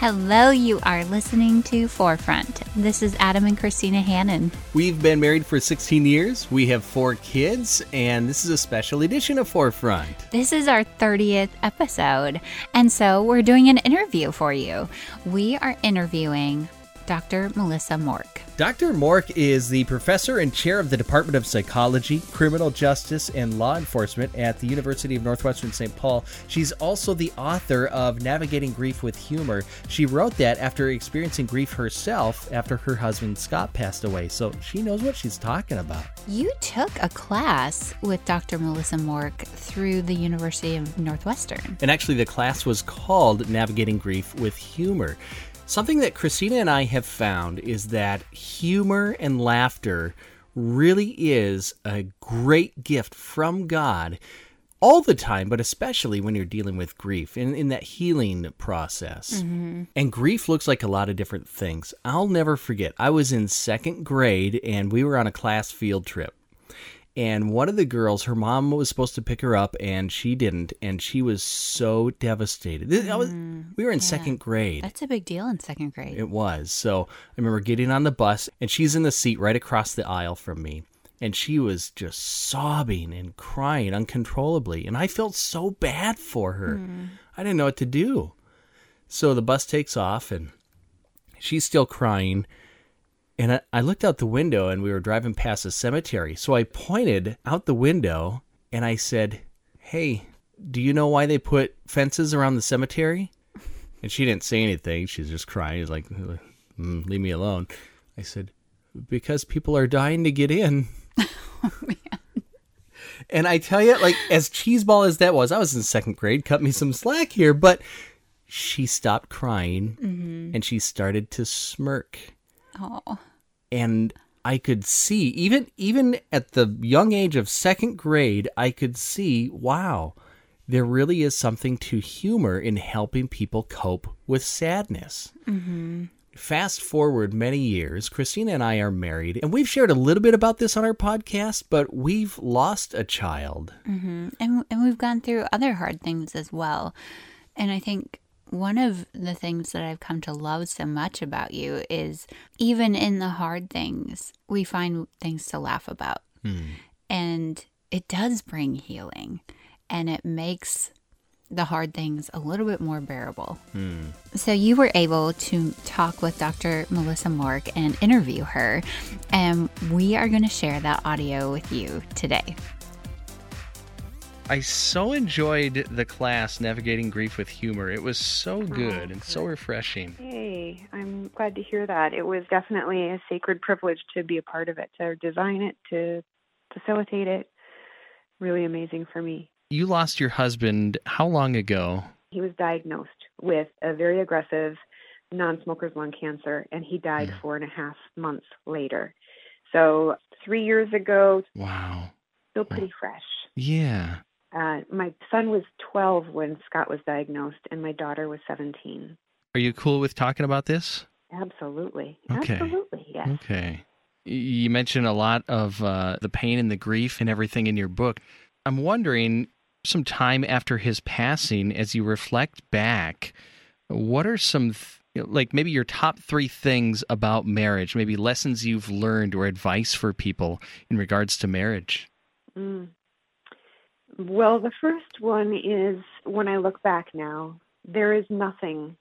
Hello, you are listening to Forefront. This is Adam and Christina Hannon. We've been married for 16 years. We have four kids, and this is a special edition of Forefront. This is our 30th episode, and so we're doing an interview for you. We are interviewing Dr. Melissa Mork. Dr. Mork is the professor and chair of the Department of Psychology, Criminal Justice, and Law Enforcement at the University of Northwestern St. Paul. She's also the author of Navigating Grief with Humor. She wrote that after experiencing grief herself after her husband Scott passed away, so she knows what she's talking about. You took a class with Dr. Melissa Mork through the University of Northwestern. And actually, the class was called Navigating Grief with Humor. Something that Christina and I have found is that humor and laughter really is a great gift from God all the time, but especially when you're dealing with grief in, in that healing process. Mm-hmm. And grief looks like a lot of different things. I'll never forget, I was in second grade and we were on a class field trip and one of the girls, her mom was supposed to pick her up, and she didn't, and she was so devastated. This, was, mm, we were in yeah. second grade. That's a big deal in second grade. It was. So I remember getting on the bus, and she's in the seat right across the aisle from me, and she was just sobbing and crying uncontrollably, and I felt so bad for her. Mm. I didn't know what to do. So the bus takes off, and she's still crying and I, I looked out the window and we were driving past a cemetery. So I pointed out the window and I said, Hey, do you know why they put fences around the cemetery? And she didn't say anything. She's just crying. She's like, mm, leave me alone. I said, because people are dying to get in. oh, and I tell you, like, as cheeseball as that was, I was in second grade, cut me some slack here, but she stopped crying mm-hmm. and she started to smirk. Oh and I could see even even at the young age of second grade, I could see wow, there really is something to humor in helping people cope with sadness. Mm-hmm. Fast forward many years, Christina and I are married, and we've shared a little bit about this on our podcast, but we've lost a child. Mm-hmm. And, and we've gone through other hard things as well. And I think one of the things that I've come to love so much about you is even in the hard things, we find things to laugh about. Mm. And it does bring healing and it makes the hard things a little bit more bearable. Mm. So, you were able to talk with Dr. Melissa Mork and interview her, and we are going to share that audio with you today. I so enjoyed the class Navigating Grief with Humor. It was so good oh, and so refreshing. Hey, I'm glad to hear that. It was definitely a sacred privilege to be a part of it, to design it, to facilitate it. Really amazing for me. You lost your husband how long ago? He was diagnosed with a very aggressive non smoker's lung cancer, and he died mm. four and a half months later. So, three years ago. Wow. Still pretty fresh. Yeah. Uh, my son was 12 when Scott was diagnosed, and my daughter was 17. Are you cool with talking about this? Absolutely. Okay. Absolutely, yes. Okay. You mentioned a lot of uh, the pain and the grief and everything in your book. I'm wondering, some time after his passing, as you reflect back, what are some, th- like maybe your top three things about marriage, maybe lessons you've learned or advice for people in regards to marriage? Mm. Well, the first one is when I look back now, there is nothing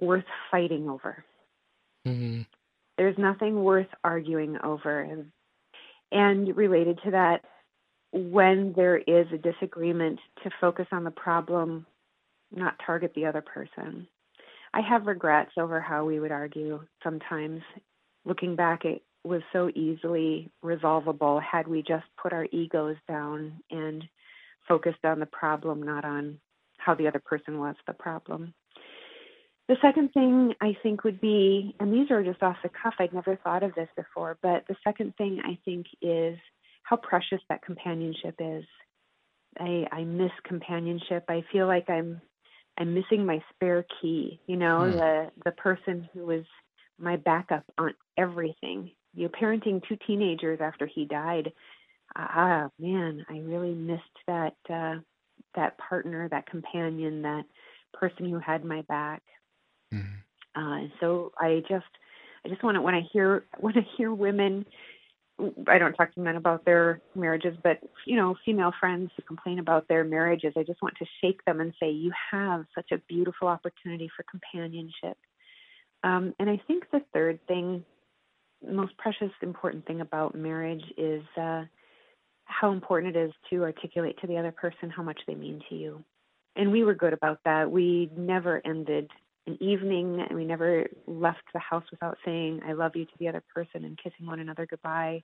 worth fighting over. Mm-hmm. There's nothing worth arguing over. And, and related to that, when there is a disagreement, to focus on the problem, not target the other person. I have regrets over how we would argue sometimes. Looking back, it was so easily resolvable had we just put our egos down and focused on the problem, not on how the other person was the problem. The second thing I think would be, and these are just off the cuff, I'd never thought of this before, but the second thing I think is how precious that companionship is. I, I miss companionship. I feel like I'm I'm missing my spare key, you know, hmm. the the person who was my backup on everything you know, parenting two teenagers after he died. Ah, man, I really missed that uh, that partner, that companion, that person who had my back. Mm-hmm. Uh, so I just, I just want to when I hear when I hear women I don't talk to men about their marriages, but you know, female friends who complain about their marriages, I just want to shake them and say, you have such a beautiful opportunity for companionship. Um, and I think the third most precious, important thing about marriage is uh, how important it is to articulate to the other person how much they mean to you. And we were good about that. We never ended an evening and we never left the house without saying I love you to the other person and kissing one another goodbye.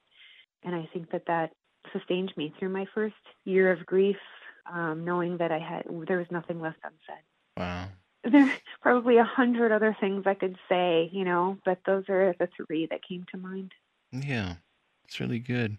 And I think that that sustained me through my first year of grief, um, knowing that I had there was nothing left unsaid. Wow. There's probably a hundred other things I could say, you know, but those are the three that came to mind. Yeah, it's really good.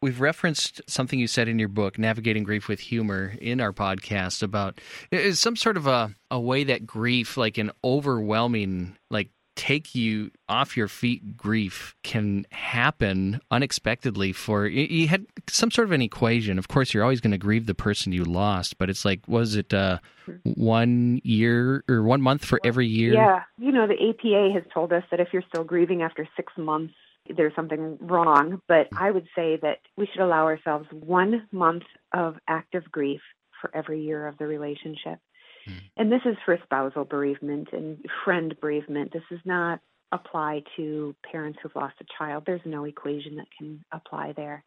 We've referenced something you said in your book, Navigating Grief with Humor, in our podcast about is some sort of a, a way that grief, like an overwhelming, like take you off your feet grief can happen unexpectedly for you had some sort of an equation. Of course you're always going to grieve the person you lost but it's like was it uh, one year or one month for every year? Yeah. You know the apa has told us that if you're still grieving after six months there's something wrong, but I would say that we should allow ourselves one month of active grief for every year of the relationship. Mm. And this is for spousal bereavement and friend bereavement. This does not apply to parents who've lost a child. There's no equation that can apply there.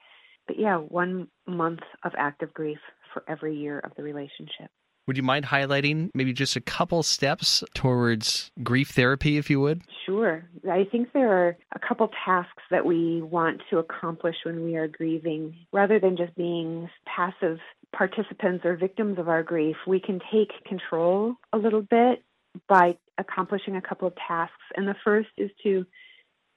But yeah, one month of active grief for every year of the relationship. Would you mind highlighting maybe just a couple steps towards grief therapy, if you would? Sure. I think there are a couple tasks that we want to accomplish when we are grieving. Rather than just being passive participants or victims of our grief, we can take control a little bit by accomplishing a couple of tasks. And the first is to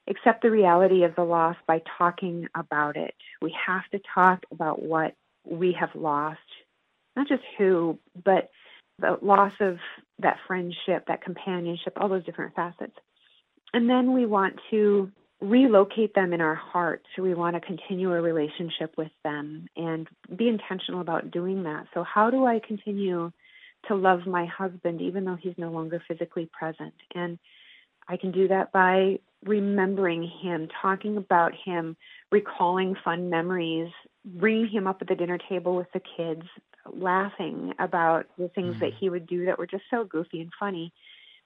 accept the reality of the loss by talking about it. We have to talk about what we have lost not just who, but the loss of that friendship, that companionship, all those different facets. And then we want to relocate them in our hearts. We want to continue a relationship with them and be intentional about doing that. So, how do I continue to love my husband even though he's no longer physically present? And I can do that by remembering him, talking about him, recalling fun memories, bringing him up at the dinner table with the kids, laughing about the things mm that he would do that were just so goofy and funny.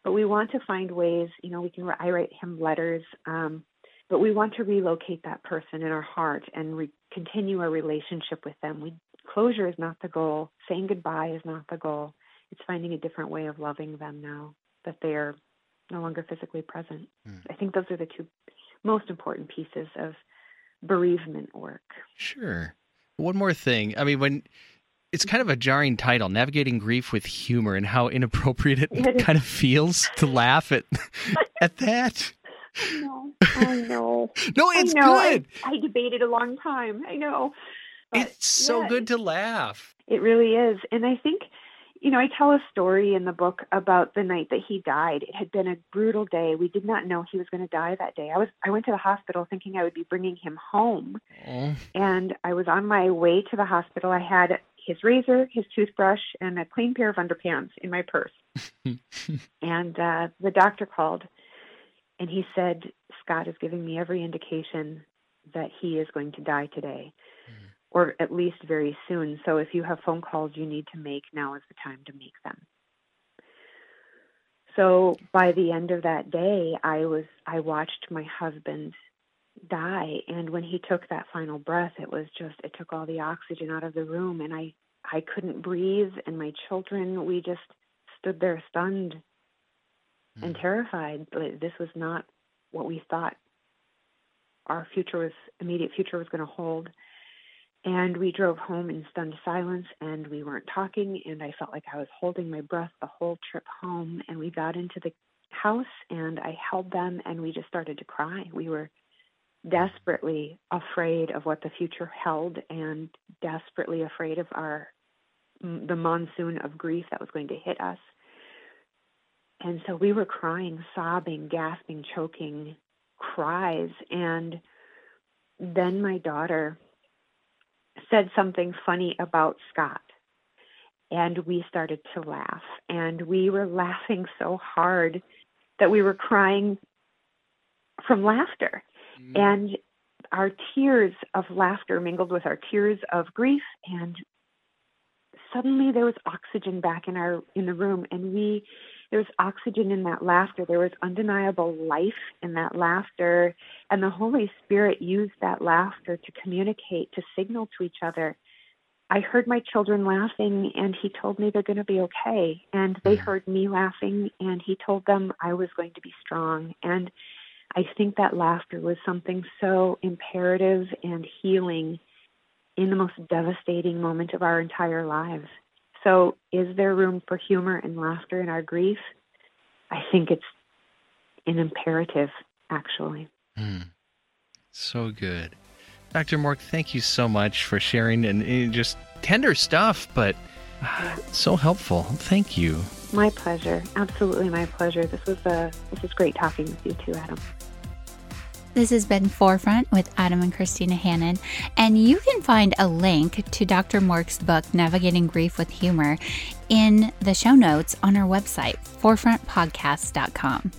But we want to find ways, you know, we can, I write him letters, um, but we want to relocate that person in our heart and re- continue a relationship with them. We, closure is not the goal. Saying goodbye is not the goal. It's finding a different way of loving them now that they are no longer physically present. Mm. I think those are the two most important pieces of bereavement work. Sure. One more thing. I mean, when it's kind of a jarring title, navigating grief with humor, and how inappropriate it kind of feels to laugh at at that. I know. I know. no, it's know. good. I, I, debated a long time. I know. it's so yeah, good to laugh. It really is, and I think you know, I tell a story in the book about the night that he died. It had been a brutal day. We did not know he was going to die that day. I was I went to the hospital thinking I would be bringing him home. Oh. And I was on my way to the hospital. I had his razor, his toothbrush, and a clean pair of underpants in my purse. and uh the doctor called and he said, "Scott is giving me every indication that he is going to die today." or at least very soon. So if you have phone calls you need to make, now is the time to make them. So by the end of that day, I was I watched my husband die and when he took that final breath, it was just it took all the oxygen out of the room and I I couldn't breathe and my children we just stood there stunned mm. and terrified. but This was not what we thought our future was immediate future was going to hold. And we drove home in stunned silence and we weren't talking. And I felt like I was holding my breath the whole trip home. And we got into the house and I held them and we just started to cry. We were desperately afraid of what the future held and desperately afraid of our the monsoon of grief that was going to hit us. And so we were crying, sobbing, gasping, choking cries. And then my daughter said something funny about Scott. And we started to laugh. And we were laughing so hard that we were crying from laughter. Mm-hmm. And our tears of laughter mingled with our tears of grief and suddenly there was oxygen back in our in the room and we there was oxygen in that laughter there was undeniable life in that laughter and the holy spirit used that laughter to communicate to signal to each other I heard my children laughing, and he told me they're going to be okay. And they mm. heard me laughing, and he told them I was going to be strong. And I think that laughter was something so imperative and healing in the most devastating moment of our entire lives. So, is there room for humor and laughter in our grief? I think it's an imperative, actually. Mm. So good. Dr. Mork, thank you so much for sharing and, and just tender stuff, but so helpful. Thank you. My pleasure. Absolutely my pleasure. This was a uh, this was great talking with you too, Adam. This has been Forefront with Adam and Christina Hannon, and you can find a link to Dr. Mork's book, Navigating Grief with Humor, in the show notes on our website, forefrontpodcast.com.